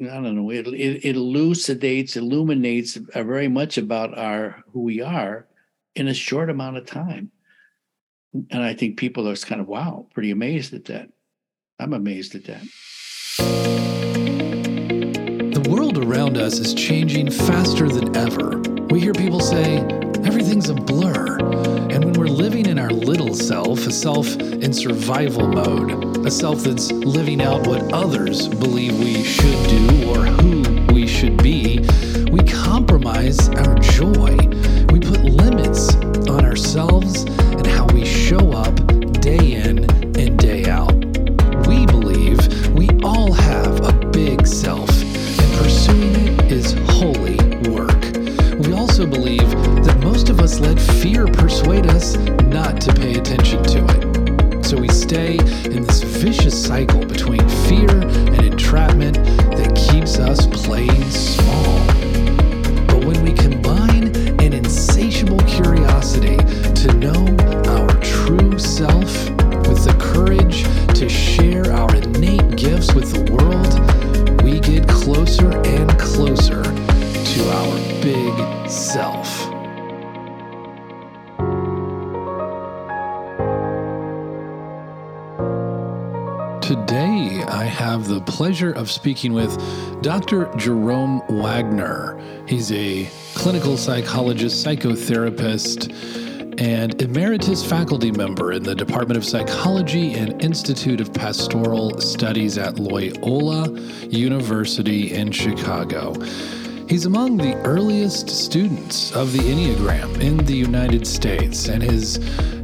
I don't know. It, it, it elucidates, illuminates very much about our who we are in a short amount of time. And I think people are kind of wow, pretty amazed at that. I'm amazed at that. The world around us is changing faster than ever. We hear people say, everything's a blur. Living in our little self, a self in survival mode, a self that's living out what others believe we should do or who we should be, we compromise our joy. We put limits on ourselves of speaking with Dr. Jerome Wagner. He's a clinical psychologist, psychotherapist, and emeritus faculty member in the Department of Psychology and Institute of Pastoral Studies at Loyola University in Chicago. He's among the earliest students of the Enneagram in the United States, and his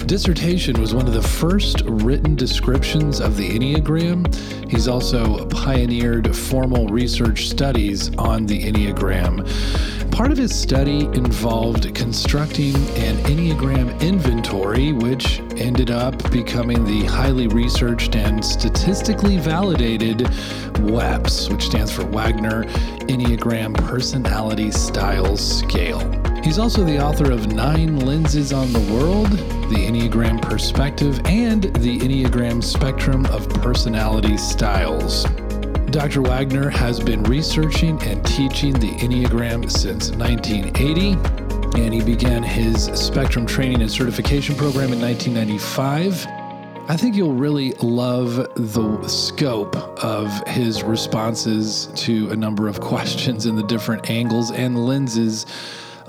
dissertation was one of the first written descriptions of the Enneagram. He's also pioneered formal research studies on the Enneagram. Part of his study involved constructing an Enneagram inventory, which ended up becoming the highly researched and statistically validated WEPPS, which stands for Wagner Enneagram Personality Style Scale. He's also the author of Nine Lenses on the World, The Enneagram Perspective, and The Enneagram Spectrum of Personality Styles. Dr. Wagner has been researching and teaching the Enneagram since 1980, and he began his Spectrum Training and Certification Program in 1995. I think you'll really love the scope of his responses to a number of questions and the different angles and lenses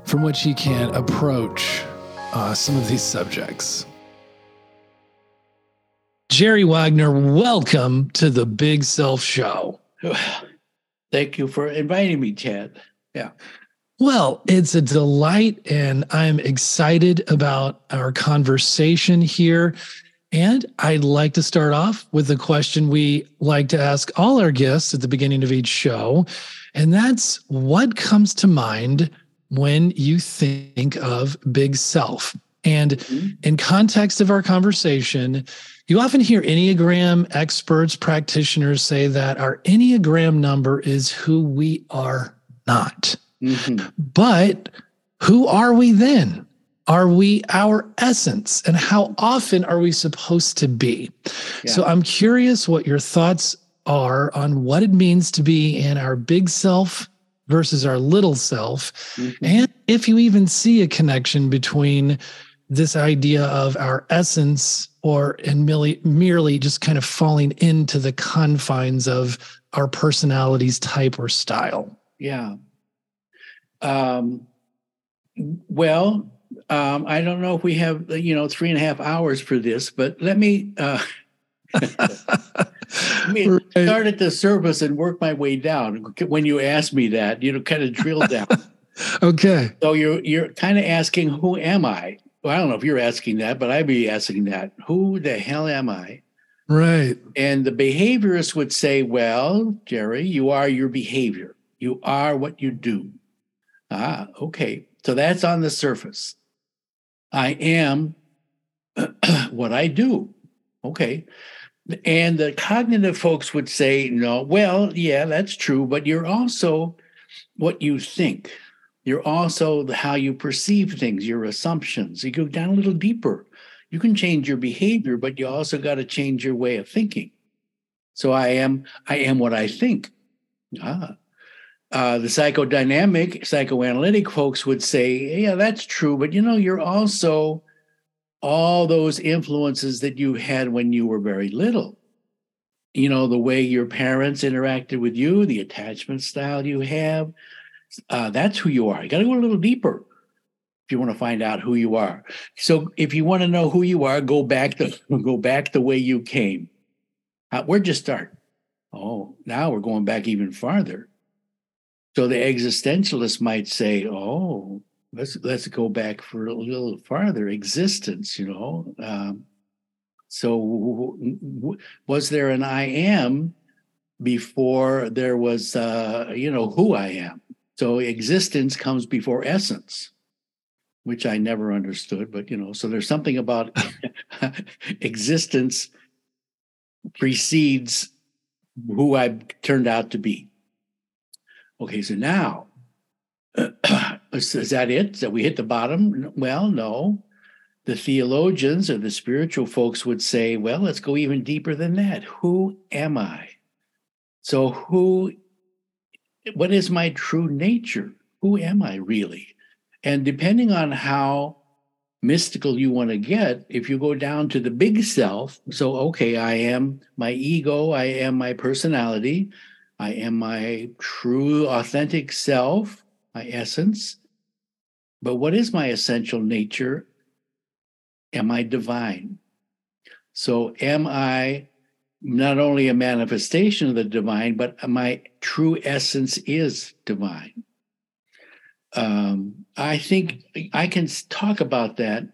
from which he can approach uh, some of these subjects. Jerry Wagner, welcome to the Big Self Show. Thank you for inviting me, Chad. Yeah. Well, it's a delight, and I'm excited about our conversation here. And I'd like to start off with the question we like to ask all our guests at the beginning of each show. And that's what comes to mind when you think of big self? And mm-hmm. in context of our conversation, you often hear Enneagram experts, practitioners say that our Enneagram number is who we are not. Mm-hmm. But who are we then? Are we our essence? And how often are we supposed to be? Yeah. So I'm curious what your thoughts are on what it means to be in our big self versus our little self. Mm-hmm. And if you even see a connection between this idea of our essence or and merely, merely just kind of falling into the confines of our personalities type or style. Yeah. Um, well, um, I don't know if we have, you know, three and a half hours for this, but let me, uh, let me right. start at the surface and work my way down. When you ask me that, you know, kind of drill down. okay. So you're you're kind of asking, who am I? Well, I don't know if you're asking that, but I'd be asking that. Who the hell am I? Right. And the behaviorist would say, well, Jerry, you are your behavior. You are what you do. Ah, okay. So that's on the surface. I am what I do. Okay. And the cognitive folks would say, no, well, yeah, that's true, but you're also what you think. You're also how you perceive things, your assumptions. You go down a little deeper. You can change your behavior, but you also got to change your way of thinking. So I am, I am what I think. Ah. Uh, the psychodynamic, psychoanalytic folks would say, yeah, that's true, but you know, you're also all those influences that you had when you were very little. You know, the way your parents interacted with you, the attachment style you have, uh, that's who you are. You got to go a little deeper if you want to find out who you are. So if you want to know who you are, go back the go back the way you came. Uh, where'd you start? Oh, now we're going back even farther. So the existentialist might say, "Oh, let's let's go back for a little farther. Existence, you know. Um, so, w- w- was there an I am before there was, uh, you know, who I am? So existence comes before essence, which I never understood. But you know, so there's something about existence precedes who I turned out to be. Okay, so now is that it? That we hit the bottom? Well, no. The theologians or the spiritual folks would say, well, let's go even deeper than that. Who am I? So, who, what is my true nature? Who am I really? And depending on how mystical you want to get, if you go down to the big self, so, okay, I am my ego, I am my personality, I am my true, authentic self, my essence. But what is my essential nature? Am I divine? So, am I not only a manifestation of the divine, but my true essence is divine? Um, I think I can talk about that,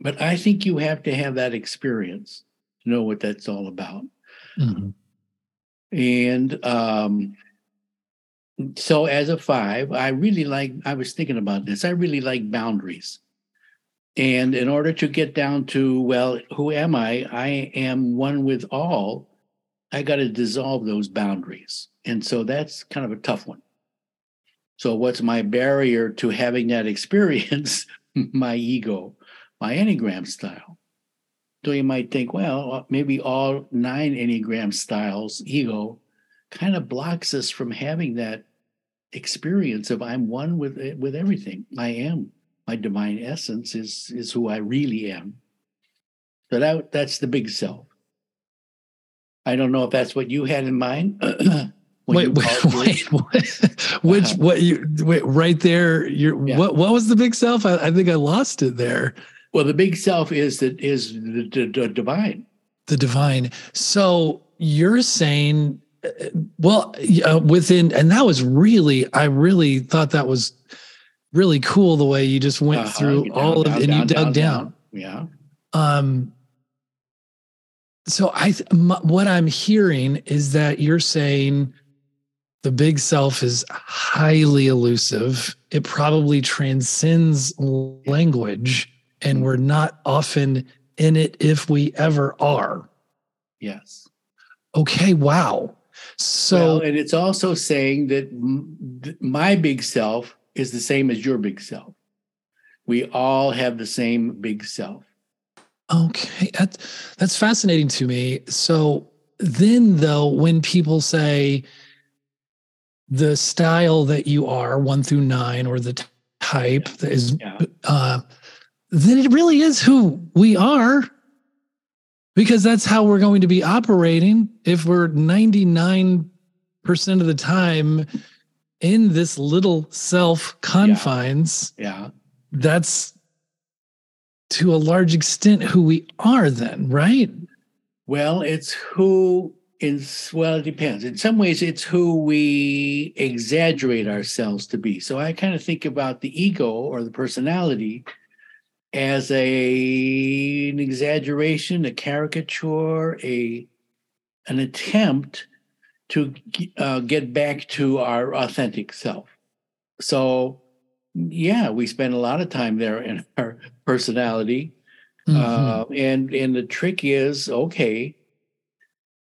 but I think you have to have that experience to know what that's all about. Mm-hmm. And um, so, as a five, I really like, I was thinking about this, I really like boundaries. And in order to get down to, well, who am I? I am one with all. I got to dissolve those boundaries. And so that's kind of a tough one. So, what's my barrier to having that experience? my ego, my Enneagram style. So you might think, well, uh, maybe all nine Enneagram styles, ego, kind of blocks us from having that experience of I'm one with eh, with everything. I am. My divine essence is is who I really am. So that that's the big self. I don't know if that's what you had in mind. wait, wait, wait, which uh-huh. what you wait right there? You're yeah. what what was the big self? I, I think I lost it there. Well, the big self is that is the, the, the divine. The divine. So you're saying, uh, well, uh, within, and that was really, I really thought that was really cool the way you just went uh-huh. through down, all down, of, and down, you dug down. Yeah. Um. So I, what I'm hearing is that you're saying the big self is highly elusive. It probably transcends language and we're not often in it if we ever are. Yes. Okay, wow. So, well, and it's also saying that my big self is the same as your big self. We all have the same big self. Okay, that's that's fascinating to me. So then, though, when people say the style that you are, one through nine, or the type that is, yeah. uh, then it really is who we are because that's how we're going to be operating if we're 99% of the time in this little self confines. Yeah. yeah. That's to a large extent who we are then, right? Well, it's who in well, it depends. In some ways, it's who we exaggerate ourselves to be. So I kind of think about the ego or the personality as a an exaggeration, a caricature, a an attempt to uh, get back to our authentic self. So, yeah, we spend a lot of time there in our personality, mm-hmm. uh, and and the trick is okay.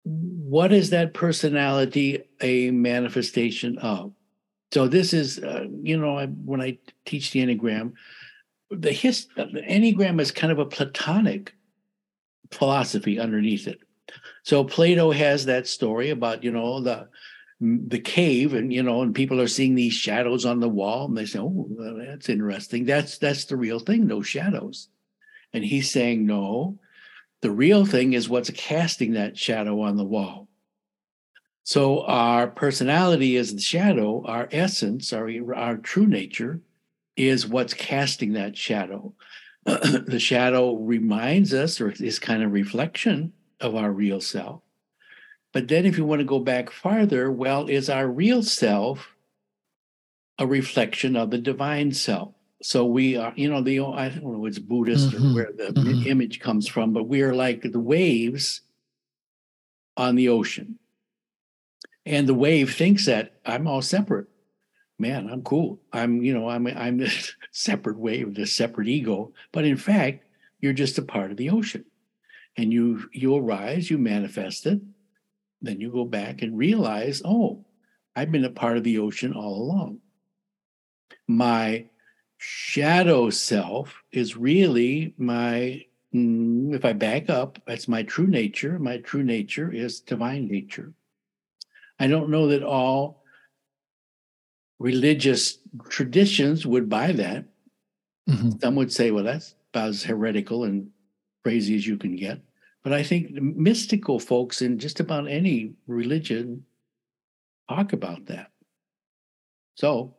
What is that personality a manifestation of? So this is, uh, you know, I, when I teach the enneagram, the his the enneagram is kind of a platonic philosophy underneath it so plato has that story about you know the the cave and you know and people are seeing these shadows on the wall and they say oh that's interesting. That's that's the real thing those shadows. And he's saying no the real thing is what's casting that shadow on the wall. So our personality is the shadow our essence our our true nature is what's casting that shadow. The shadow reminds us or is kind of reflection of our real self but then, if you want to go back farther, well, is our real self a reflection of the divine self? So we are, you know, the I don't know it's Buddhist mm-hmm. or where the mm-hmm. image comes from, but we are like the waves on the ocean. And the wave thinks that I'm all separate. Man, I'm cool. I'm, you know, I'm I'm this separate wave, this separate ego. But in fact, you're just a part of the ocean. And you you arise, you manifest it, then you go back and realize, oh, I've been a part of the ocean all along. My shadow self is really my, mm, if I back up, that's my true nature. My true nature is divine nature. I don't know that all religious traditions would buy that. Mm-hmm. Some would say, well, that's about as heretical and crazy as you can get. But I think mystical folks in just about any religion talk about that. So,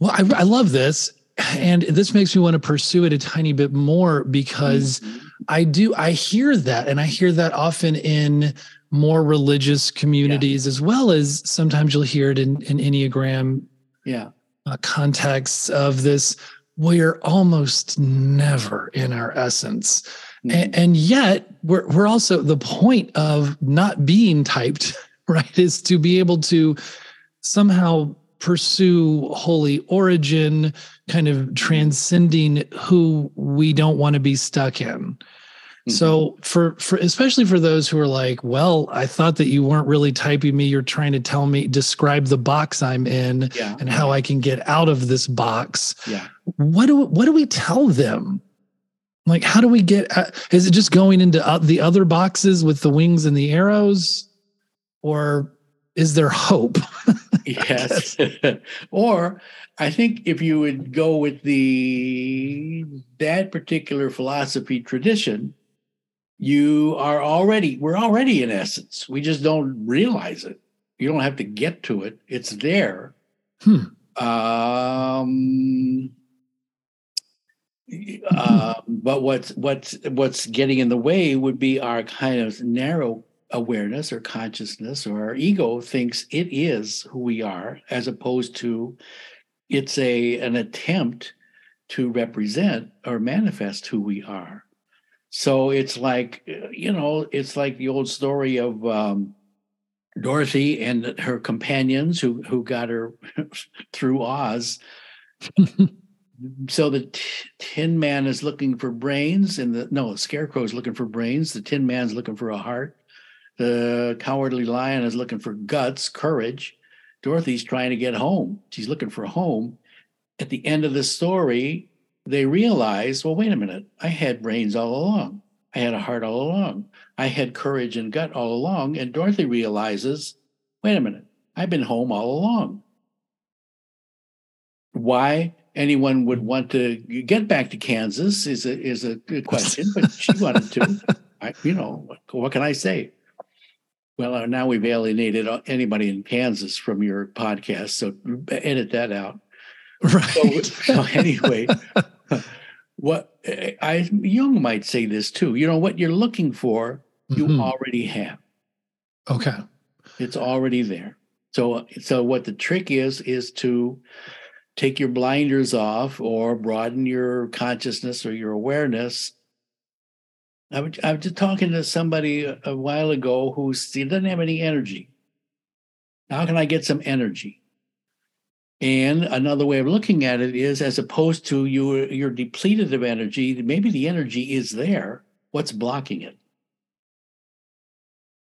well, I, I love this. And this makes me want to pursue it a tiny bit more because mm-hmm. I do, I hear that. And I hear that often in more religious communities, yeah. as well as sometimes you'll hear it in, in Enneagram yeah. Uh, contexts of this. We're almost never in our essence Mm-hmm. And, and yet we're, we're also the point of not being typed, right, is to be able to somehow pursue holy origin, kind of transcending who we don't want to be stuck in. Mm-hmm. So for for especially for those who are like, well, I thought that you weren't really typing me. You're trying to tell me describe the box I'm in yeah. and how I can get out of this box. Yeah. What do what do we tell them? Like how do we get uh, is it just going into the other boxes with the wings and the arrows? Or is there hope? Yes. Or i think if you would go with the that particular philosophy tradition you are already we're already in essence. We just don't realize it. You don't have to get to it. It's there. Hmm. um uh, but what's what's what's getting in the way would be our kind of narrow awareness or consciousness or our ego thinks it is who we are as opposed to it's a an attempt to represent or manifest who we are. So it's like you know it's like the old story of um, dorothy and her companions who who got her through oz so the tin man is looking for brains and the no scarecrow is looking for brains. The tin man's looking for a heart. The cowardly lion is looking for guts courage. Dorothy's trying to get home. She's looking for a home. At the end of the story they realize well wait a minute. I had brains all along. I had a heart all along. I had courage and gut all along. And dorothy realizes wait a minute. I've been home all along. Why anyone would want to get back to Kansas is a is a good question, but she wanted to. I, you know, what, can I say? Well, uh, now we've alienated anybody in Kansas from your podcast, so edit that out. Right. So, so anyway, what I Jung might say this too. You know what you're looking for, you mm-hmm. already have. Okay. It's already there. So so what the trick is is to take your blinders off or broaden your consciousness or your awareness. I, was, I was just talking to somebody a, while ago who doesn't have any energy. How can I get some energy? And another way of looking at it is as opposed to you, you're depleted of energy, maybe the energy is there. What's blocking it?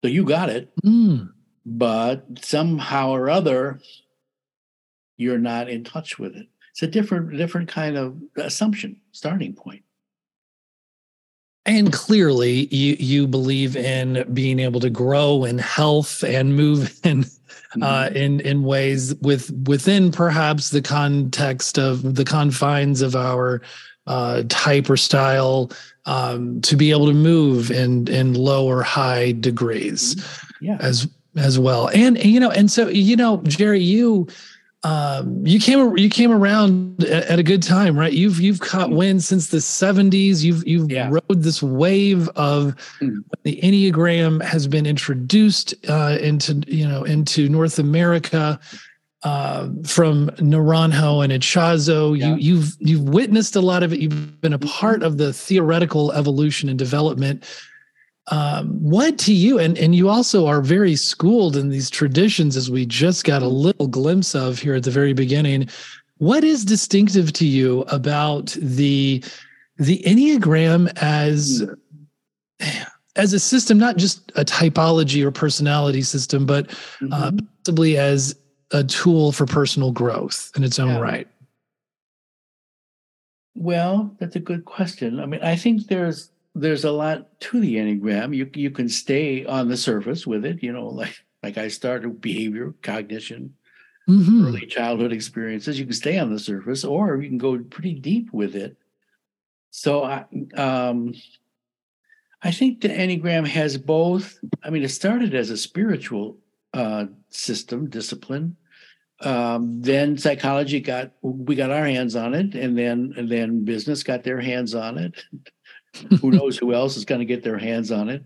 So you got it, mm. but somehow or other, you're not in touch with it. It's a different different kind of assumption, starting point. and clearly you you believe in being able to grow in health and move in uh, mm-hmm. in in ways with within perhaps the context of the confines of our uh, type or style um, to be able to move in in low or high degrees mm-hmm. yeah. as as well and you know and so you know jerry you um, you came you came around at a good time, right? You've you've caught wind since the '70s. You've you've yeah. rode this wave of mm. the Enneagram has been introduced uh, into you know into North America uh, from Naranjo and Ichazo. Yeah. You you've you've witnessed a lot of it. You've been a part of the theoretical evolution and development um, what to you and and you also are very schooled in these traditions as we just got a little glimpse of here at the very beginning. What is distinctive to you about the the enneagram as as a system not just a typology or personality system but uh, mm-hmm. uh, possibly as a tool for personal growth in its own yeah. right? Well that's a good question. I mean i think there's there's a lot to the enneagram. You you can stay on the surface with it, you know, like like I started behavior, cognition, mm-hmm. early childhood experiences. You can stay on the surface, or you can go pretty deep with it. So I um, I think the enneagram has both. I mean, it started as a spiritual uh, system discipline. Um, then psychology got we got our hands on it, and then and then business got their hands on it. who knows who else is going to get their hands on it?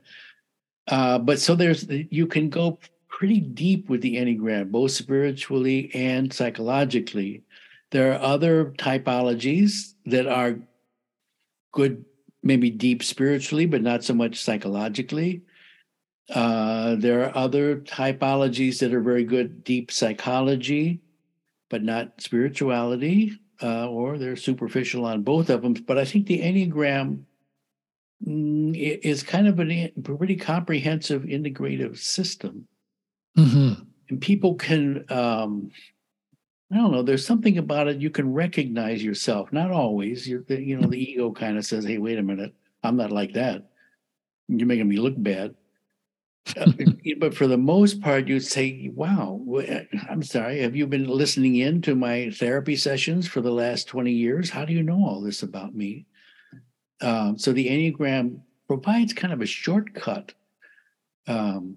Uh, but so there's you can go pretty deep with the enneagram, both spiritually and psychologically. There are other typologies that are good, maybe deep spiritually, but not so much psychologically. Uh, there are other typologies that are very good deep psychology, but not spirituality, uh, or they're superficial on both of them. But I think the Enneagram is kind of a pretty comprehensive integrative system. Mm-hmm. And people can, um, I don't know, there's something about it you can recognize yourself. Not always. You're, you know, the ego kind of says, hey, wait a minute, I'm not like that. You're making me look bad. Uh, but for the most part, you'd say, wow, I'm sorry, have you been listening in to my therapy sessions for the last 20 years? How do you know all this about me? Um, so the Enneagram provides kind of a shortcut um,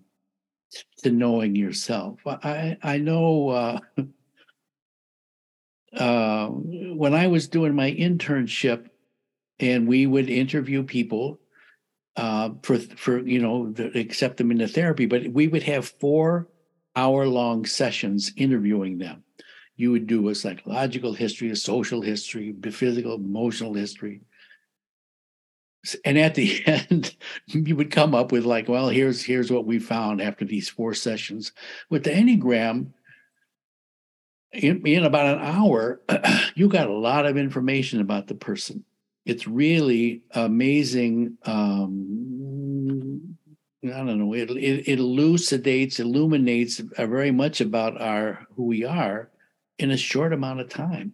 to knowing yourself. I I know uh, uh, when I was doing my internship, and we would interview people uh, for for you know accept them into therapy, but we would have four hour long sessions interviewing them. You would do a psychological history, a social history, physical, emotional history, and at the end you would come up with like well here's here's what we found after these four sessions with the enneagram. In, in about an hour you got a lot of information about the person. It's really amazing um i don't know it, it, it elucidates illuminates very much about our who we are in a short amount of time.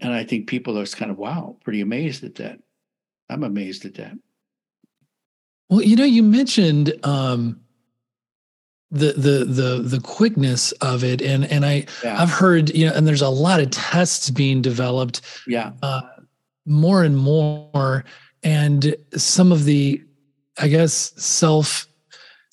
And i think people are kind of wow pretty amazed at that I'm amazed at that. Well, you know, you mentioned um, the the the the quickness of it, and and I yeah. I've heard you know, and there's a lot of tests being developed. Yeah, uh, more and more, and some of the, I guess, self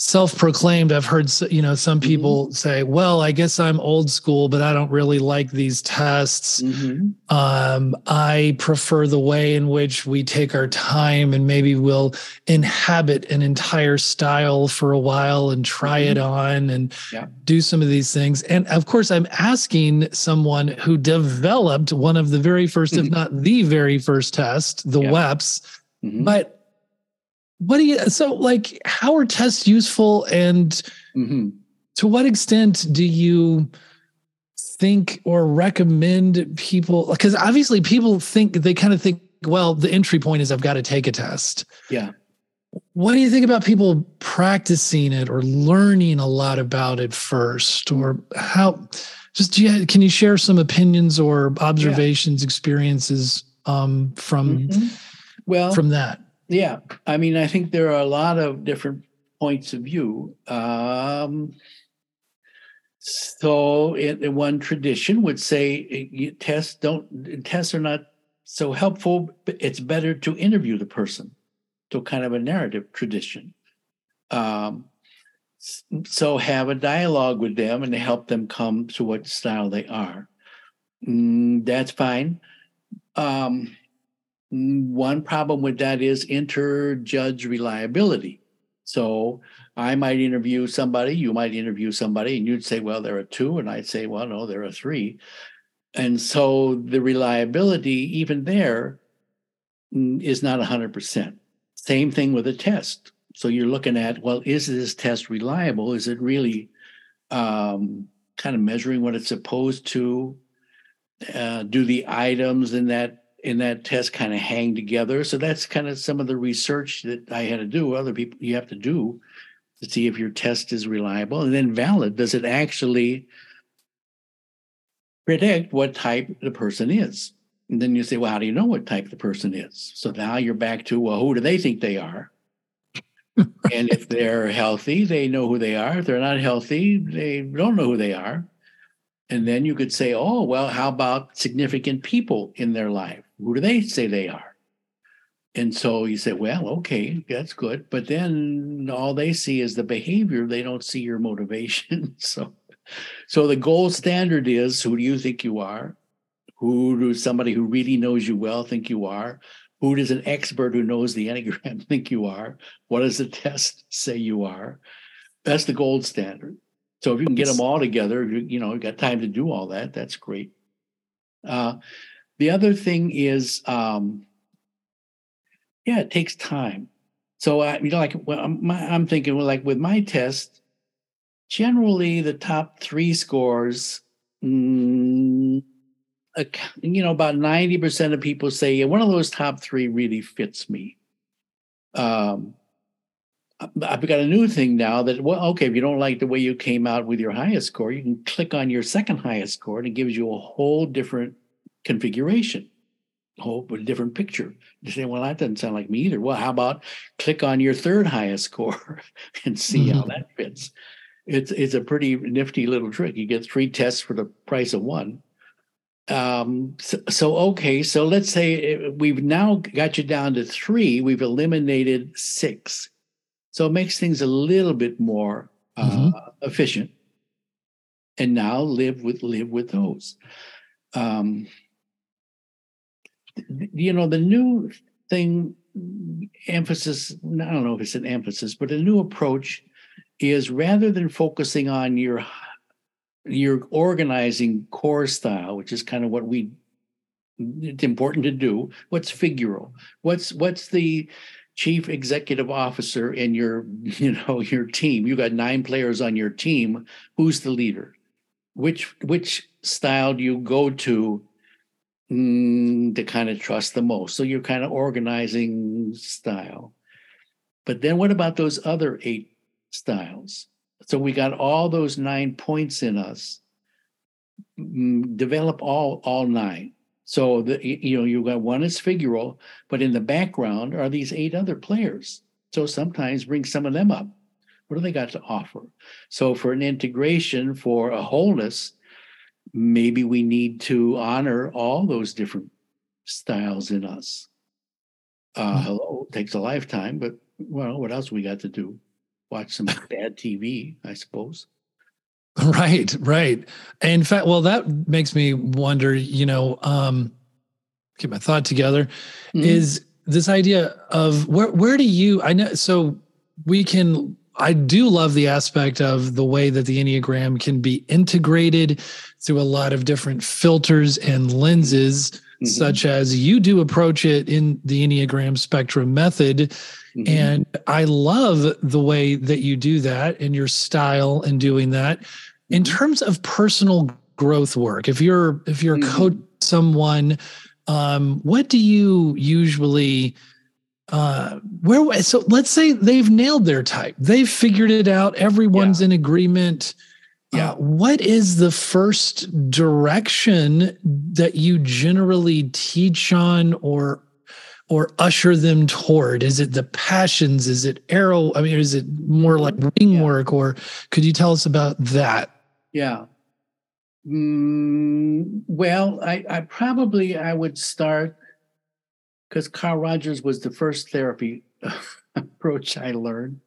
self-proclaimed i've heard you know some mm-hmm. people mm-hmm. say well i guess i'm old school but i don't really like these tests mm-hmm. um, i prefer the way in which we take our time and maybe we'll inhabit an entire style for a while and try mm-hmm. it on and yeah. do some of these things and of course i'm asking someone who developed one of the very first if not the very first test the yeah. WEPPS mm-hmm. but what do you so like how are tests useful and mm-hmm. to what extent do you think or recommend people because obviously people think they kind of think well the entry point is i've got to take a test yeah what do you think about people practicing it or learning a lot about it first or how just do you can you share some opinions or observations yeah. experiences um, from mm-hmm. well from that Yeah, I mean, I think there are a lot of different points of view. Um, so, in, one tradition would say tests don't tests are not so helpful. It's better to interview the person. to kind of a narrative tradition. Um, so, have a dialogue with them and help them come to what style they are. Mm, that's fine. Um, one problem with that is inter-judge reliability. So I might interview somebody, you might interview somebody, and you'd say, well, there are two, and I'd say, well, no, there are three. And so the reliability, even there, is mm, is not 100%. Same thing with a test. So you're looking at, well, is this test reliable? Is it really um, kind of measuring what it's supposed to? Uh, do the items in that in that test kind of hang together. So that's kind of some of the research that I had to do. Other people you have to do to see if your test is reliable and then valid. Does it actually predict what type the person is? And then you say, well, how do you know what type the person is? So now you're back to, well, who do they think they are? and if they're healthy, they know who they are. If they're not healthy, they don't know who they are. And then you could say, oh, well, how about significant people in their life? Who do they say they are? And so you say, well, okay, that's good. But then all they see is the behavior. They don't see your motivation. so, so the gold standard is who do you think you are? Who does somebody who really knows you well think you are? Who does an expert who knows the Enneagram think you are? What does the test say you are? That's the gold standard. So if you can get them all together, you, you know, you got time to do all that. That's great. Uh, the other thing is, um, yeah, it takes time. So I, you know, like well, I'm, I'm thinking, well, like with my test, generally the top three scores, mm, you know, about ninety percent of people say, yeah, one of those top three really fits me. Um, I've got a new thing now that well, okay, if you don't like the way you came out with your highest score, you can click on your second highest score and it gives you a whole different configuration, oh, a whole different picture. You say, well, that doesn't sound like me either. Well, how about click on your third highest score and see mm-hmm. how that fits? It's it's a pretty nifty little trick. You get three tests for the price of one. Um, so, so okay, so let's say we've now got you down to three. We've eliminated six so it makes things a little bit more uh, mm-hmm. efficient. And now live with live with those. Um, you know, the new thing emphasis, I don't know if it's an emphasis, but a new approach is rather than focusing on your your organizing core style, which is kind of what we it's important to do. What's figural? What's what's the chief executive officer in your you know your team you got nine players on your team who's the leader which which style do you go to mm, to kind of trust the most so you're kind of organizing style but then what about those other eight styles so we got all those nine points in us mm, develop all all nine so the you know you got one is figural, but in the background are these eight other players. So sometimes bring some of them up. What do they got to offer? So for an integration, for a wholeness, maybe we need to honor all those different styles in us. Uh, mm-hmm. hello, takes a lifetime, but well, what else we got to do? Watch some bad TV, I suppose. Right, right. In fact, well, that makes me wonder, you know, um, get my thought together, mm-hmm. is this idea of where where do you I know so we can I do love the aspect of the way that the Enneagram can be integrated through a lot of different filters and lenses, mm-hmm. such as you do approach it in the Enneagram spectrum method. Mm-hmm. And I love the way that you do that and your style in doing that in terms of personal growth work if you're if you're mm-hmm. coach someone um, what do you usually uh, where so let's say they've nailed their type they've figured it out everyone's yeah. in agreement uh, yeah uh, what is the first direction that you generally teach on or or usher them toward? Is it the passions? Is it arrow? I mean, is it more like ring yeah. work? Or could you tell us about that? Yeah. Mm, well, I, I probably I would start because Carl Rogers was the first therapy approach I learned.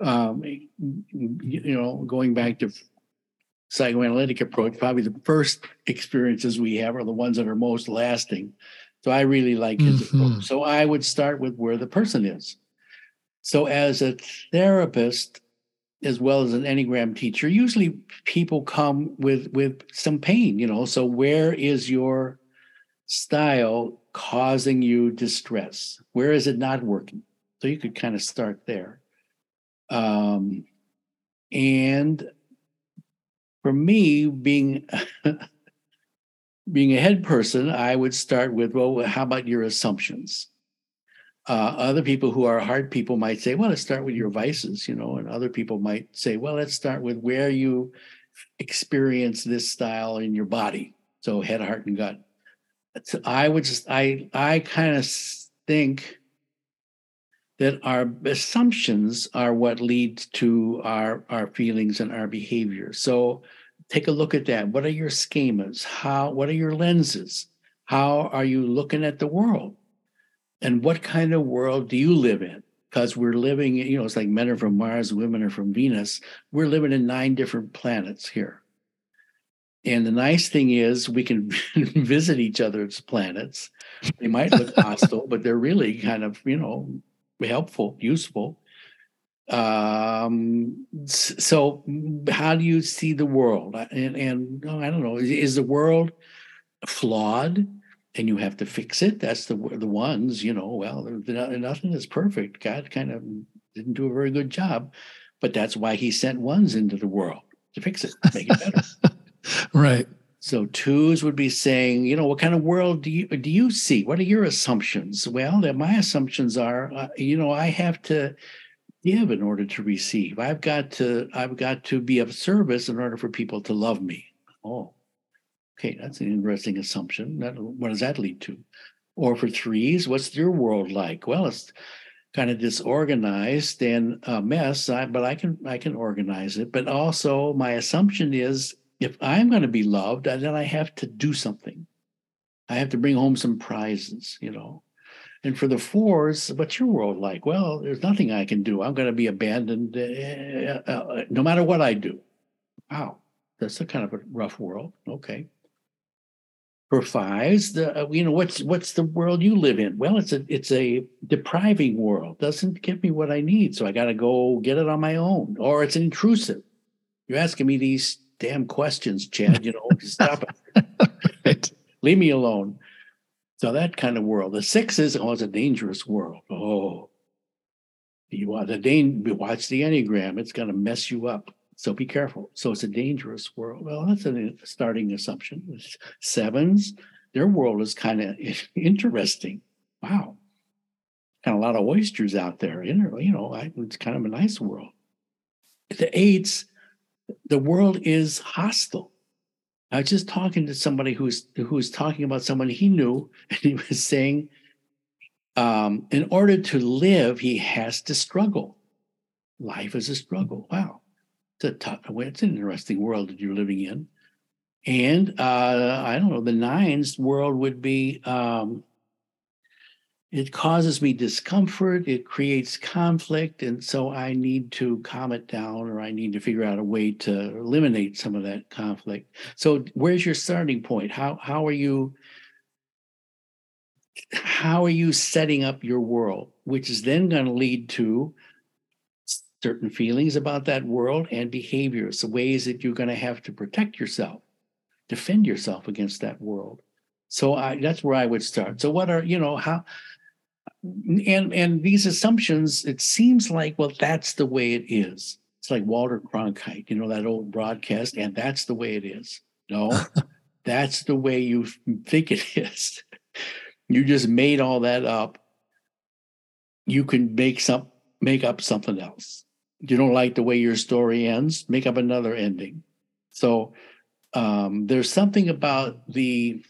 Um, you know, going back to psychoanalytic approach, probably the first experiences we have are the ones that are most lasting. So I really like his mm-hmm. approach. So I would start with where the person is. So as a therapist, as well as an enneagram teacher, usually people come with with some pain, you know. So where is your style causing you distress? Where is it not working? So you could kind of start there. Um, and for me, being being a head person, I would start with, well, how about your assumptions? Uh, other people who are heart people might say, well, let's start with your vices, you know, and other people might say, well, let's start with where you experience this style in your body. So head, heart, and gut. I would just, I, I kind of think that our assumptions are what leads to our, our feelings and our behavior. So take a look at that. What are your schemas? How, what are your lenses? How are you looking at the world? and what kind of world do you live in? Because we're living, you know, it's like men are from Mars, women are from Venus. We're living in nine different planets here. And the nice thing is we can visit each other's planets. They might look hostile, but they're really kind of, you know, helpful, useful. Um, so how do you see the world? And, and oh, I don't know, is the world flawed? and you have to fix it. That's the the ones, you know. Well, nothing is perfect. God kind of didn't do a very good job, but that's why He sent ones into the world to fix it, make it better. right. So twos would be saying, you know, what kind of world do you do you see? What are your assumptions? Well, my assumptions are, uh, you know, I have to give in order to receive. I've got to I've got to be of service in order for people to love me. Oh, Okay, that's an interesting assumption. That, what does that lead to? Or for threes, what's your world like? Well, it's kind of disorganized and a mess, but I can I can organize it. But also, my assumption is if I'm going to be loved, then I have to do something. I have to bring home some prizes, you know. And for the fours, what's your world like? Well, there's nothing I can do. I'm going to be abandoned uh, uh, uh, no matter what I do. Wow, that's a kind of a rough world. Okay for fives the uh, you know what's what's the world you live in well it's a it's a depriving world doesn't give me what i need so i got to go get it on my own or it's intrusive you're asking me these damn questions chad you know stop it leave me alone so that kind of world the six is oh it's a dangerous world oh you want the dan- watch the enneagram it's going to mess you up so be careful. So it's a dangerous world. Well, that's a starting assumption. Sevens, their world is kind of interesting. Wow. and a lot of oysters out there. You know, it's kind of a nice world. The eights, the world is hostile. I was just talking to somebody who's who's talking about someone he knew, and he was saying, um, in order to live, he has to struggle. Life is a struggle. Wow it's a tough, it's an interesting world that you're living in. And uh, I don't know, the nines world would be um, it causes me discomfort, it creates conflict, and so I need to calm it down or I need to figure out a way to eliminate some of that conflict. So where's your starting point? How how are you how are you setting up your world, which is then going to lead to certain feelings about that world and behaviors, the ways that you're going to have to protect yourself, defend yourself against that world. So I, that's where I would start. So what are you know how and and these assumptions? It seems like well that's the way it is. It's like Walter Cronkite, you know that old broadcast, and that's the way it is. No, that's the way you think it is. you just made all that up. You can make some make up something else you don't like the way your story ends, make up another ending. So um, there's something about the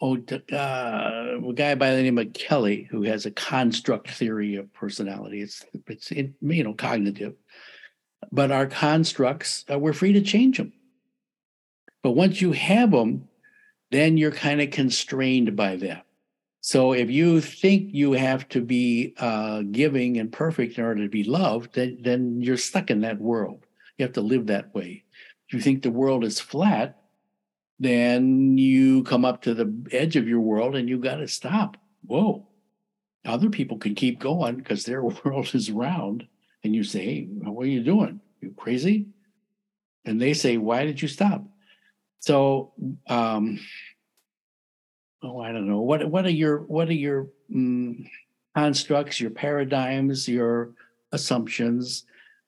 oh, uh, a guy by the name of Kelly who has a construct theory of personality. It's it's you know cognitive, but our constructs uh, we're free to change them. But once you have them, then you're kind of constrained by them. So if you think you have to be uh, giving and perfect in order to be loved, then, then you're stuck in that world. You have to live that way. If you think the world is flat, then you come up to the edge of your world and you got to stop. Whoa. Other people can keep going because their world is round. And you say, hey, what are you doing? You crazy? And they say, why did you stop? So, um, oh, I don't know. What what are your what are your um, constructs, your paradigms, your assumptions,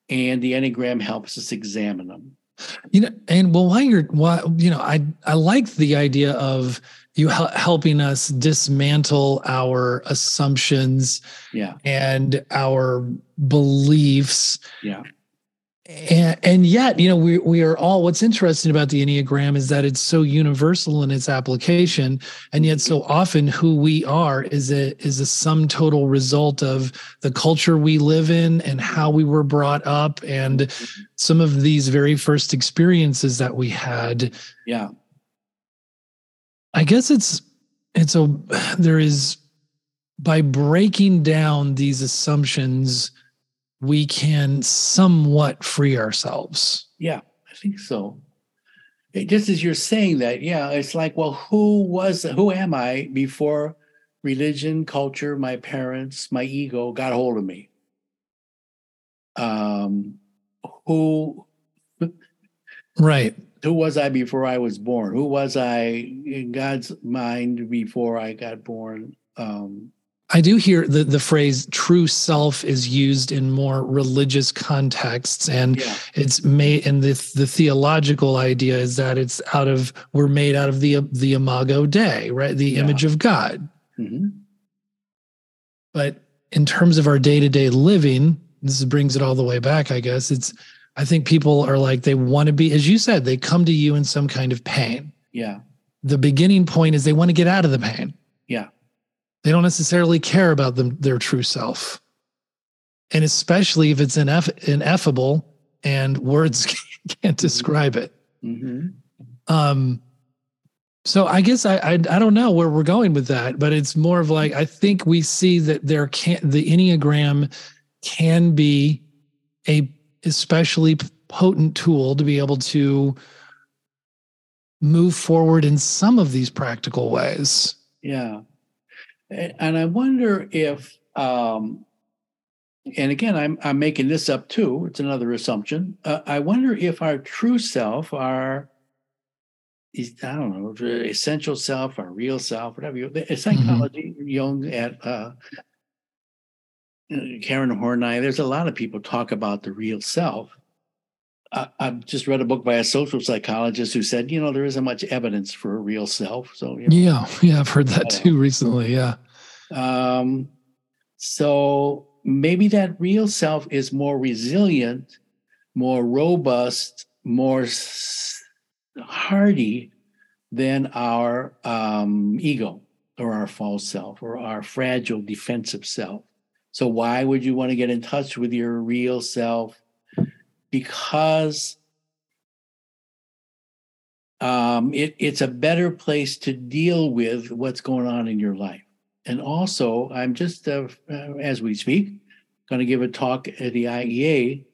and the Enneagram helps us examine them. You know, and well, while you're, why you know, I I like the idea of you helping us dismantle our assumptions, yeah, and our beliefs, yeah, and, and yet you know we, we are all what's interesting about the enneagram is that it's so universal in its application and yet so mm-hmm. often who we are is a is a sum total result of the culture we live in and how we were brought up and mm-hmm. some of these very first experiences that we had. Yeah. I guess it's it's a there is by breaking down these assumptions we can somewhat free ourselves. Yeah, I think so. It, just as you're saying that, yeah, it's like, well, who was, who am I before religion, culture, my parents, my ego got hold of me? Um, who, right? Who was I before I was born? Who was I in God's mind before I got born? Um, I do hear the, the phrase true self is used in more religious contexts. And yeah. it's made, and the, the theological idea is that it's out of, we're made out of the, the imago Dei, right? The yeah. image of God. Mm-hmm. But in terms of our day to day living, this brings it all the way back, I guess. It's, I think people are like, they want to be, as you said, they come to you in some kind of pain. Yeah. The beginning point is they want to get out of the pain. Yeah they don't necessarily care about them, their true self. And especially if it's ineff- ineffable and words can't describe it. Mm-hmm. Um, so I guess I, I, I don't know where we're going with that, but it's more of like I think we see that there can the enneagram can be a especially potent tool to be able to move forward in some of these practical ways. Yeah, and I wonder if, um, and again, I'm I'm making this up too. It's another assumption. Uh, I wonder if our true self, our I don't know, essential self, our real self, whatever you, mm-hmm. psychology, mm-hmm. Jung at uh, Karen Horney. There's a lot of people talk about the real self. I, I've just read a book by a social psychologist who said, you know, there isn't much evidence for a real self. So you know, yeah, yeah, I've heard that too recently. Yeah. Um, so maybe that real self is more resilient, more robust, more hardy than our um, ego or our false self or our fragile defensive self. So, why would you want to get in touch with your real self? Because um, it, it's a better place to deal with what's going on in your life. And also, I'm just, uh, uh, as we speak, going to give a talk at the IEA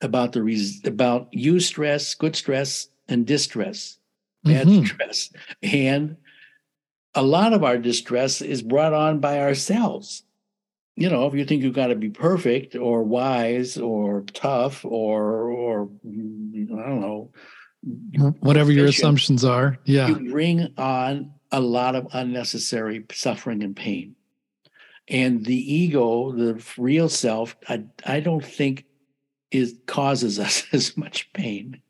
about the res- about eustress, good stress, and distress, bad mm-hmm. stress. And a lot of our distress is brought on by ourselves. You know, if you think you've got to be perfect or wise or tough or or I don't know, whatever your assumptions are, yeah, you bring on a lot of unnecessary suffering and pain. And the ego, the real self, I, I don't think is causes us as much pain.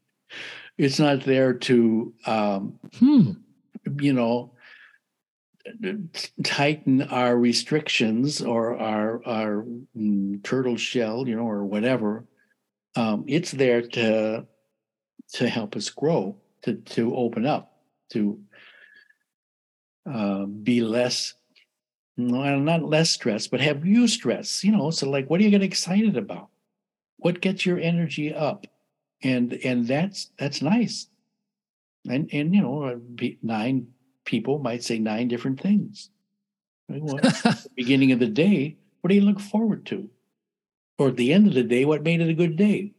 It's not there to, um, hmm. you know, tighten our restrictions or our our mm, turtle shell, you know, or whatever. Um, it's there to to help us grow, to to open up, to uh, be less, well, not less stress, but have eustress. You know, so like, what do you get excited about? What gets your energy up? And and that's that's nice. And and you know, uh, nine people might say nine different things. Well, at the beginning of the day, what do you look forward to? Or at the end of the day, what made it a good day?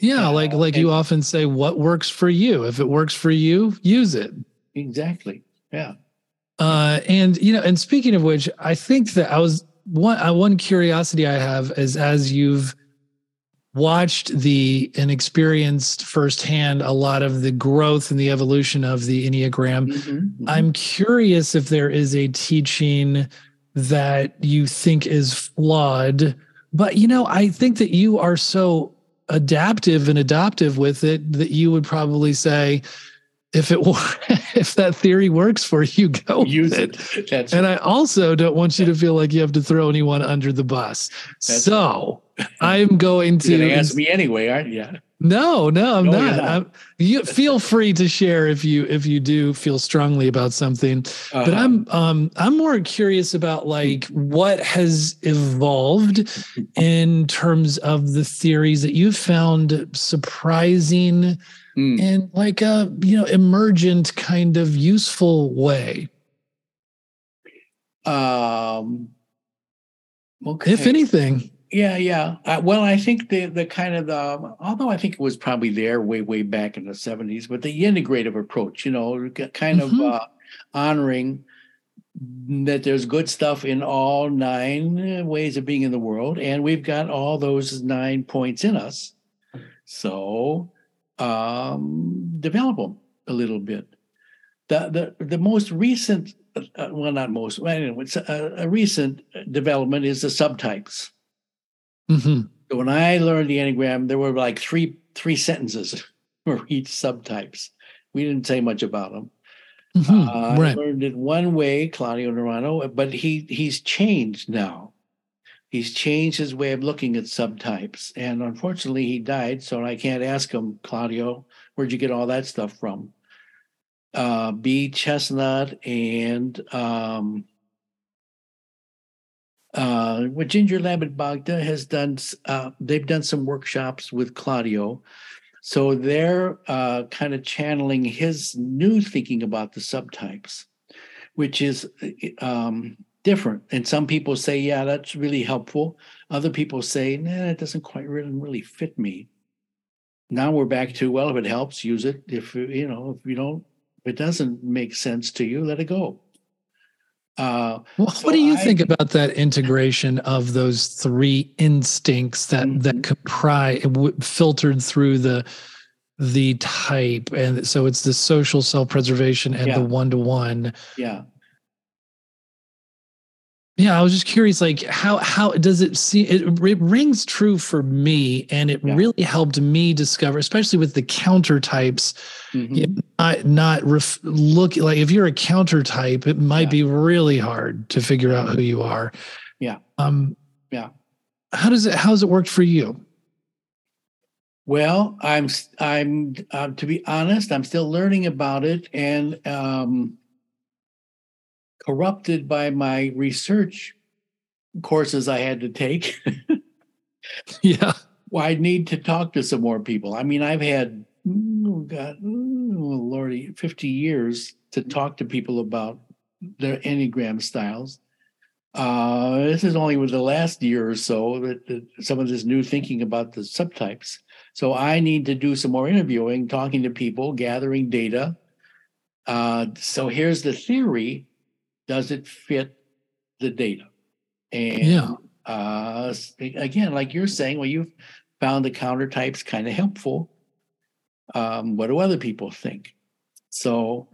Yeah, like like and, you often say, what works for you? If it works for you, use it. Exactly. Yeah. Uh, and you know, and speaking of which, I think that I was one uh, one curiosity I have is as you've watched the and experienced firsthand a lot of the growth and the evolution of the Enneagram. Mm-hmm, mm-hmm. I'm curious if there is a teaching that you think is flawed. But you know, I think that you are so adaptive and adoptive with it that you would probably say, if it if that theory works for you, go use it. it. and I also don't want you to feel like you have to throw anyone under the bus. That's so I'm going to You're ask me anyway, aren't you? No, no, I'm no, not. not. I'm, you feel free to share if you if you do feel strongly about something. Uh-huh. But I'm um I'm more curious about like what has evolved in terms of the theories that you found surprising mm. in like a you know emergent kind of useful way. Um okay. If anything. Yeah, yeah. Uh, well, I think the the kind of the although I think it was probably there way way back in the seventies, but the integrative approach, you know, kind mm-hmm. of uh, honoring that there's good stuff in all nine uh, ways of being in the world, and we've got all those nine points in us. So um, develop them a little bit. The the the most recent, uh, well, not most, anyway, a, a recent development is the subtypes Mm-hmm. So when I learned the Enneagram, there were like three three sentences for each subtypes. We didn't say much about them. Mm-hmm. Uh, right. I learned it one way, Claudio Naranjo, but he he's changed now. He's changed his way of looking at subtypes, and unfortunately, he died. So I can't ask him, Claudio, where'd you get all that stuff from? Uh, B. Chestnut and um, uh, what Ginger Lapid-Bogda has done, uh, they've done some workshops with Claudio. So they're uh, kind of channeling his new thinking about the subtypes, which is um, different. And some people say, yeah, that's really helpful. Other people say, nah, it doesn't quite really, really fit me. Now we're back to, well, if it helps, use it. If, you know, if you don't, if it doesn't make sense to you, let it go. Uh, well, so what do you I, think about that integration of those three instincts that mm-hmm. that comprise filtered through the the type, and so it's the social self preservation and yeah. the one to one. Yeah. Yeah, I was just curious, like how how does it see? It, it rings true for me, and it yeah. really helped me discover, especially with the counter types. Mm-hmm. Not not ref, look like if you're a counter type, it might yeah. be really hard to figure out who you are. Yeah. Um. Yeah. How does it? How has it worked for you? Well, I'm I'm uh, to be honest, I'm still learning about it, and um, corrupted by my research courses I had to take. yeah. Well, I need to talk to some more people. I mean, I've had, oh God, oh Lordy, 50 years to talk to people about their Enneagram styles. Uh, this is only with the last year or so that, that some of this new thinking about the subtypes. So I need to do some more interviewing, talking to people, gathering data. Uh, so here's the theory does it fit the data? And yeah. uh, again, like you're saying, well, you've found the counter types kind of helpful. Um, what do other people think? So,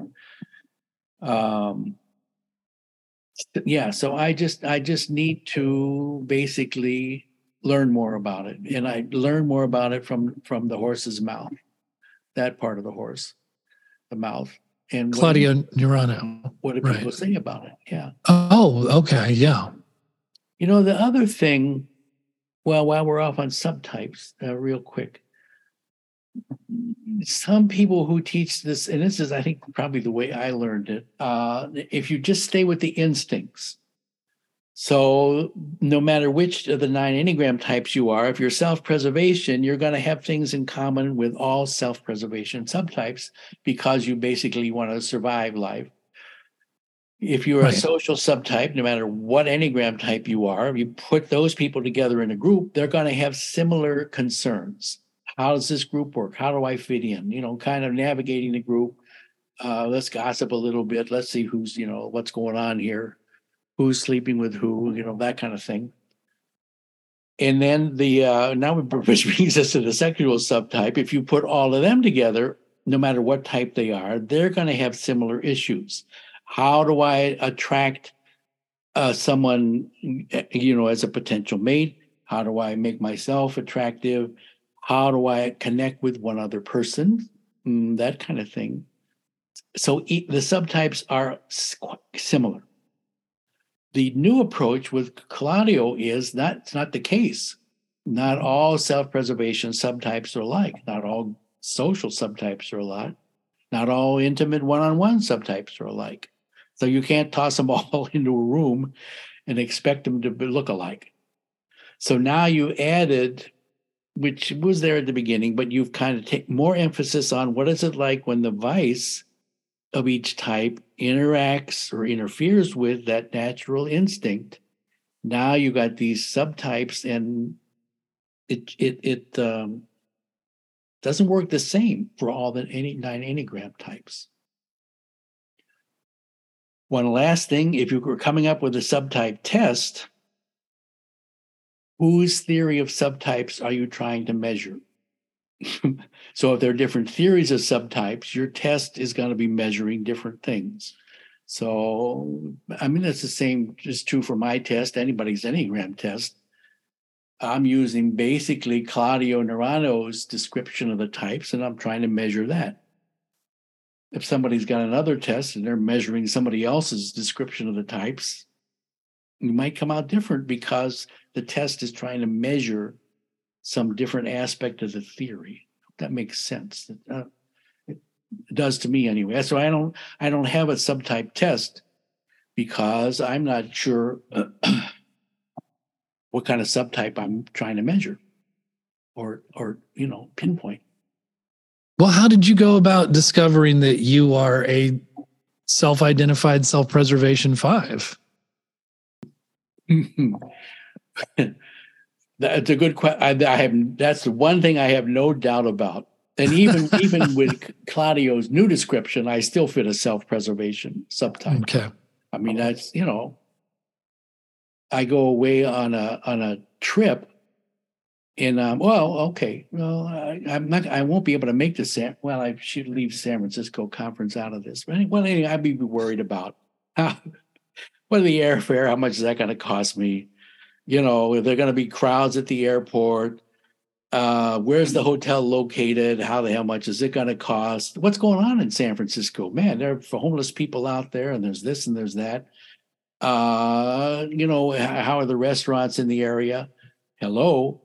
um, yeah. So I just I just need to basically learn more about it, and I learn more about it from from the horse's mouth, that part of the horse, the mouth, and Claudio Naranjo. What do people right. say about it? Yeah. Oh, okay. Yeah. You know, the other thing, well, while we're off on subtypes, uh, real quick, some people who teach this, and this is, I think, probably the way I learned it. Uh, if you just stay with the instincts, so no matter which of the nine Enneagram types you are, if you're self-preservation, you're going to have things in common with all self-preservation subtypes because you basically want to survive life. If you're right. a social subtype, no matter what Enneagram type you are, you put those people together in a group, they're going to have similar concerns. How does this group work? How do I fit in? You know, kind of navigating the group. Uh, let's gossip a little bit. Let's see who's, you know, what's going on here who's sleeping with who, you know, that kind of thing. And then the uh, now which brings us to the sexual subtype. If you put all of them together, no matter what type they are, they're going to have similar issues. How do I attract uh, someone, you know, as a potential mate? How do I make myself attractive? How do I connect with one other person? Mm, that kind of thing. So the subtypes are similar. The new approach with Claudio is that's not the case. Not all self-preservation subtypes are alike. Not all social subtypes are alike. Not all intimate one-on-one subtypes are alike. So you can't toss them all into a room and expect them to look alike. So now you added, which was there at the beginning, but you've kind of taken more emphasis on what is it like when the vice of each type interacts or interferes with that natural instinct. Now you got these subtypes, and it it it um, doesn't work the same for all the any nine enneagram types. One last thing, if you were coming up with a subtype test, whose theory of subtypes are you trying to measure? so if there are different theories of subtypes, your test is going to be measuring different things. So, I mean, that's the same, just true for my test, anybody's Enneagram test. I'm using basically Claudio Naranjo's description of the types, and I'm trying to measure that. If somebody's got another test and they're measuring somebody else's description of the types, you might come out different because the test is trying to measure some different aspect of the theory. That makes sense. Uh, it does to me anyway. So I don't I don't have a subtype test because I'm not sure what kind of subtype I'm trying to measure or or you know pinpoint. Well, how did you go about discovering that you are a self-identified self-preservation five? That's a good question. I, I have that's the one thing I have no doubt about. And even even with Claudio's new description, I still fit a self-preservation subtype. Okay. I mean, that's you know, I go away on a on a trip, and um, well, okay, well, I, am not, I won't be able to make the San. Well, I should leave San Francisco conference out of this. But well, anyway, I'd be worried about how, what the airfare, how much is that going to cost me? You know, are there going to be crowds at the airport? Uh, where's the hotel located? How the hell much is it going to cost? What's going on in San Francisco? Man, there are homeless people out there, and there's this and there's that. Uh, you know, how are the restaurants in the area? Hello,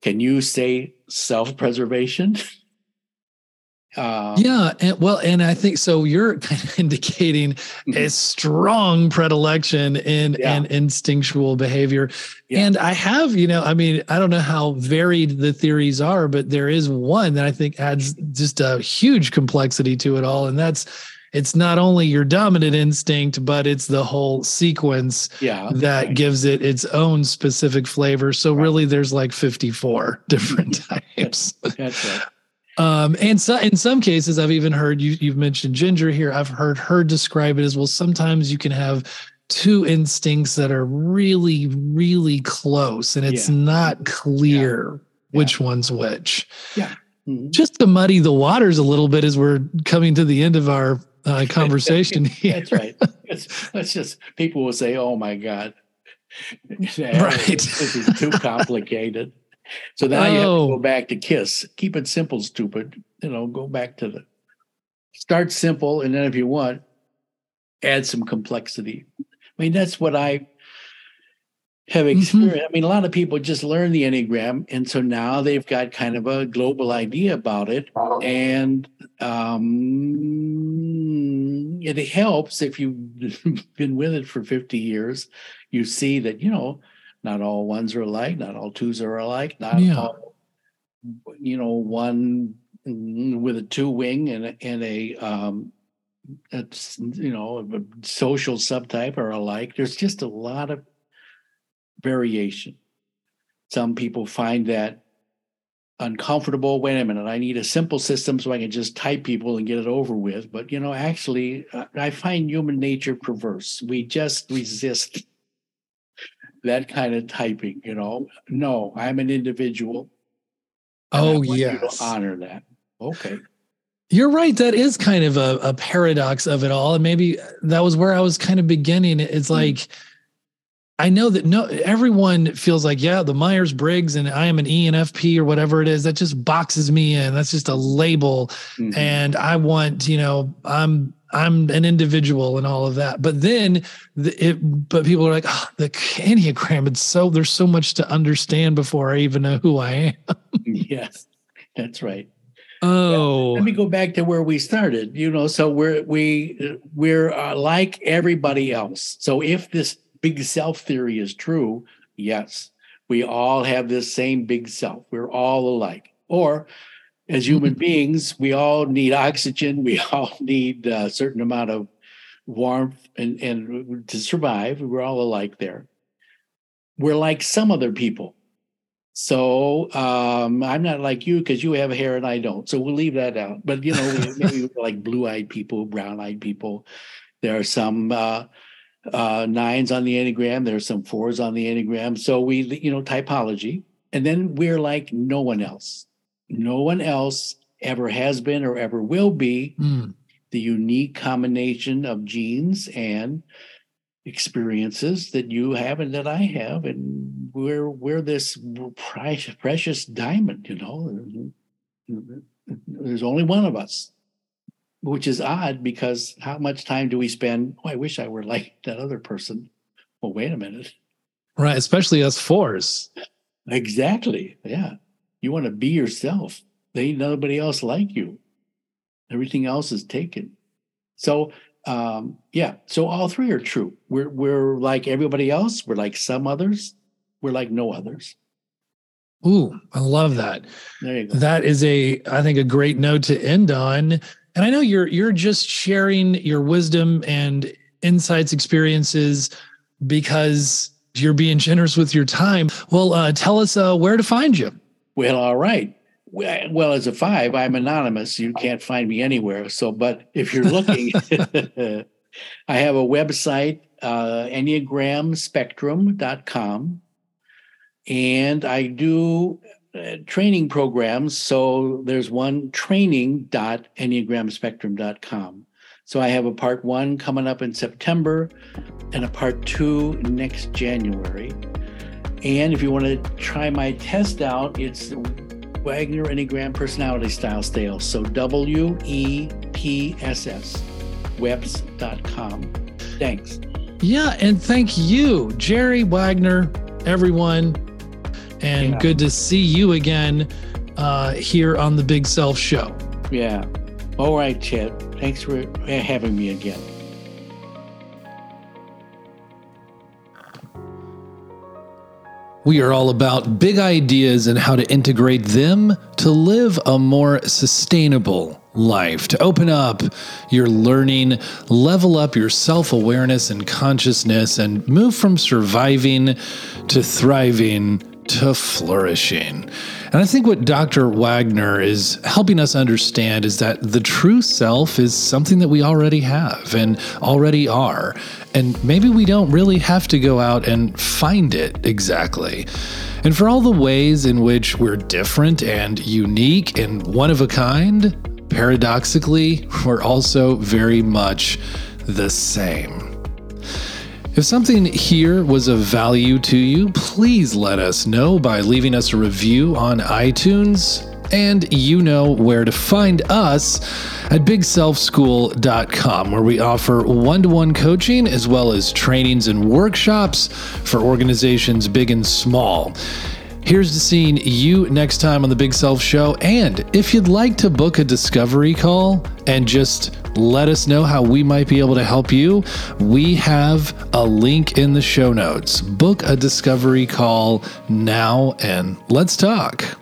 can you say self preservation? Um, yeah, and, well, and I think so. You're kind of indicating mm-hmm. a strong predilection in yeah. and instinctual behavior, yeah. and I have, you know, I mean, I don't know how varied the theories are, but there is one that I think adds just a huge complexity to it all, and that's it's not only your dominant instinct, but it's the whole sequence yeah, that right. gives it its own specific flavor. So right. really, there's like 54 different types. That's right. Um, and so in some cases, I've even heard you you've mentioned Ginger here. I've heard her describe it as well. Sometimes you can have two instincts that are really, really close, and it's yeah. not clear yeah. which yeah. one's which. Yeah. Mm-hmm. Just to muddy the waters a little bit as we're coming to the end of our uh, conversation here. That's right. It's, that's just people will say, "Oh my God, right? This is too complicated." So now oh. you have to go oh. back to KISS. Keep it simple, stupid. You know, go back to the start simple, and then if you want, add some complexity. I mean, that's what I. have experience. Mm-hmm. I mean, a lot of people just learn the Enneagram, and so now they've got kind of a global idea about it, and um, it helps if you've been with it for fifty years. You see that you know not all ones are alike, not all twos are alike, not yeah. all you know one with a two wing and a, and a um, it's you know a social subtype are alike. There's just a lot of variation. Some people find that uncomfortable. Wait a minute, I need a simple system so I can just type people and get it over with. But, you know, actually, I find human nature perverse. We just resist that kind of typing, you know. No, I'm an individual. Oh, yes. honor that. Okay. You're right. That is kind of a, a, paradox of it all. And maybe that was where I was kind of beginning. It's hmm. like, mm I know that no everyone feels like, yeah, the Myers Briggs and I am an ENFP or whatever it is, that just boxes me in. That's just a label. Mm-hmm. And I want, you know, I'm I'm an individual and all of that. But then the, it but people are like, oh, the Enneagram, it's so there's so much to understand before I even know who I am. yes, that's right. Oh, let me go back to where we started. You know, so we're we we're uh, like everybody else. So if this big self theory is true, yes, we all have this same big self. We're all alike. Or as human beings, we all need oxygen. We all need a certain amount of warmth and, and to survive. We're all alike there. We're like some other people. So um, I'm not like you because you have hair and I don't. So we'll leave that out. But you know, maybe like blue-eyed people, brown-eyed people. There are some uh, uh, nines on the Enneagram. There's some fours on the Enneagram. So we, you know, typology. And then we're like no one else. No one else ever has been or ever will be mm. the unique combination of genes and experiences that you have and that I have. And we're we're this precious, precious diamond, you know. There's only one of us which is odd because how much time do we spend? Oh, I wish I were like that other person. Well, wait a minute. Right, especially us fours. Exactly. Yeah. You want to be yourself. There ain't nobody else like you. Everything else is taken. So um, yeah, so all three are true. We're we're like everybody else. We're like some others. We're like no others. Ooh, I love that. There you go. That is a, I think, a great note to end on. And I know you're you're just sharing your wisdom and insights, experiences because you're being generous with your time. Well, uh, tell us uh, where to find you. Well, all right. Well, as a five, I'm anonymous. You can't find me anywhere. So, but if you're looking, I have a website, uh, EnneagramSpectrum.com. And I do uh, training programs. So there's one training.enneagramspectrum.com. So I have a part one coming up in September and a part two next January. And if you want to try my test out, it's Wagner Enneagram Personality Style Scale. So W E P S S, webs.com. Thanks. Yeah. And thank you, Jerry Wagner, everyone and yeah. good to see you again uh, here on the Big Self Show. Yeah. All right, Chet. Thanks for having me again. We are all about big ideas and how to integrate them to live a more sustainable life, to open up your learning, level up your self awareness and consciousness, and move from surviving to thriving to flourishing. And I think what Dr. Wagner is helping us understand is that the true self is something that we already have and already are. And maybe we don't really have to go out and find it exactly. And for all the ways in which we're different and unique and one of a kind, paradoxically, we're also very much the same. If something here was of value to you, please let us know by leaving us a review on iTunes. and you know where to find us at bigselfschool.com, where we offer one to one coaching as well as trainings and workshops for organizations big and small. Here's to seeing you next time on the Big Self Show. And if you'd like to book a discovery call and just let us know how we might be able to help you, we have a link in the show notes. Book a discovery call now and let's talk.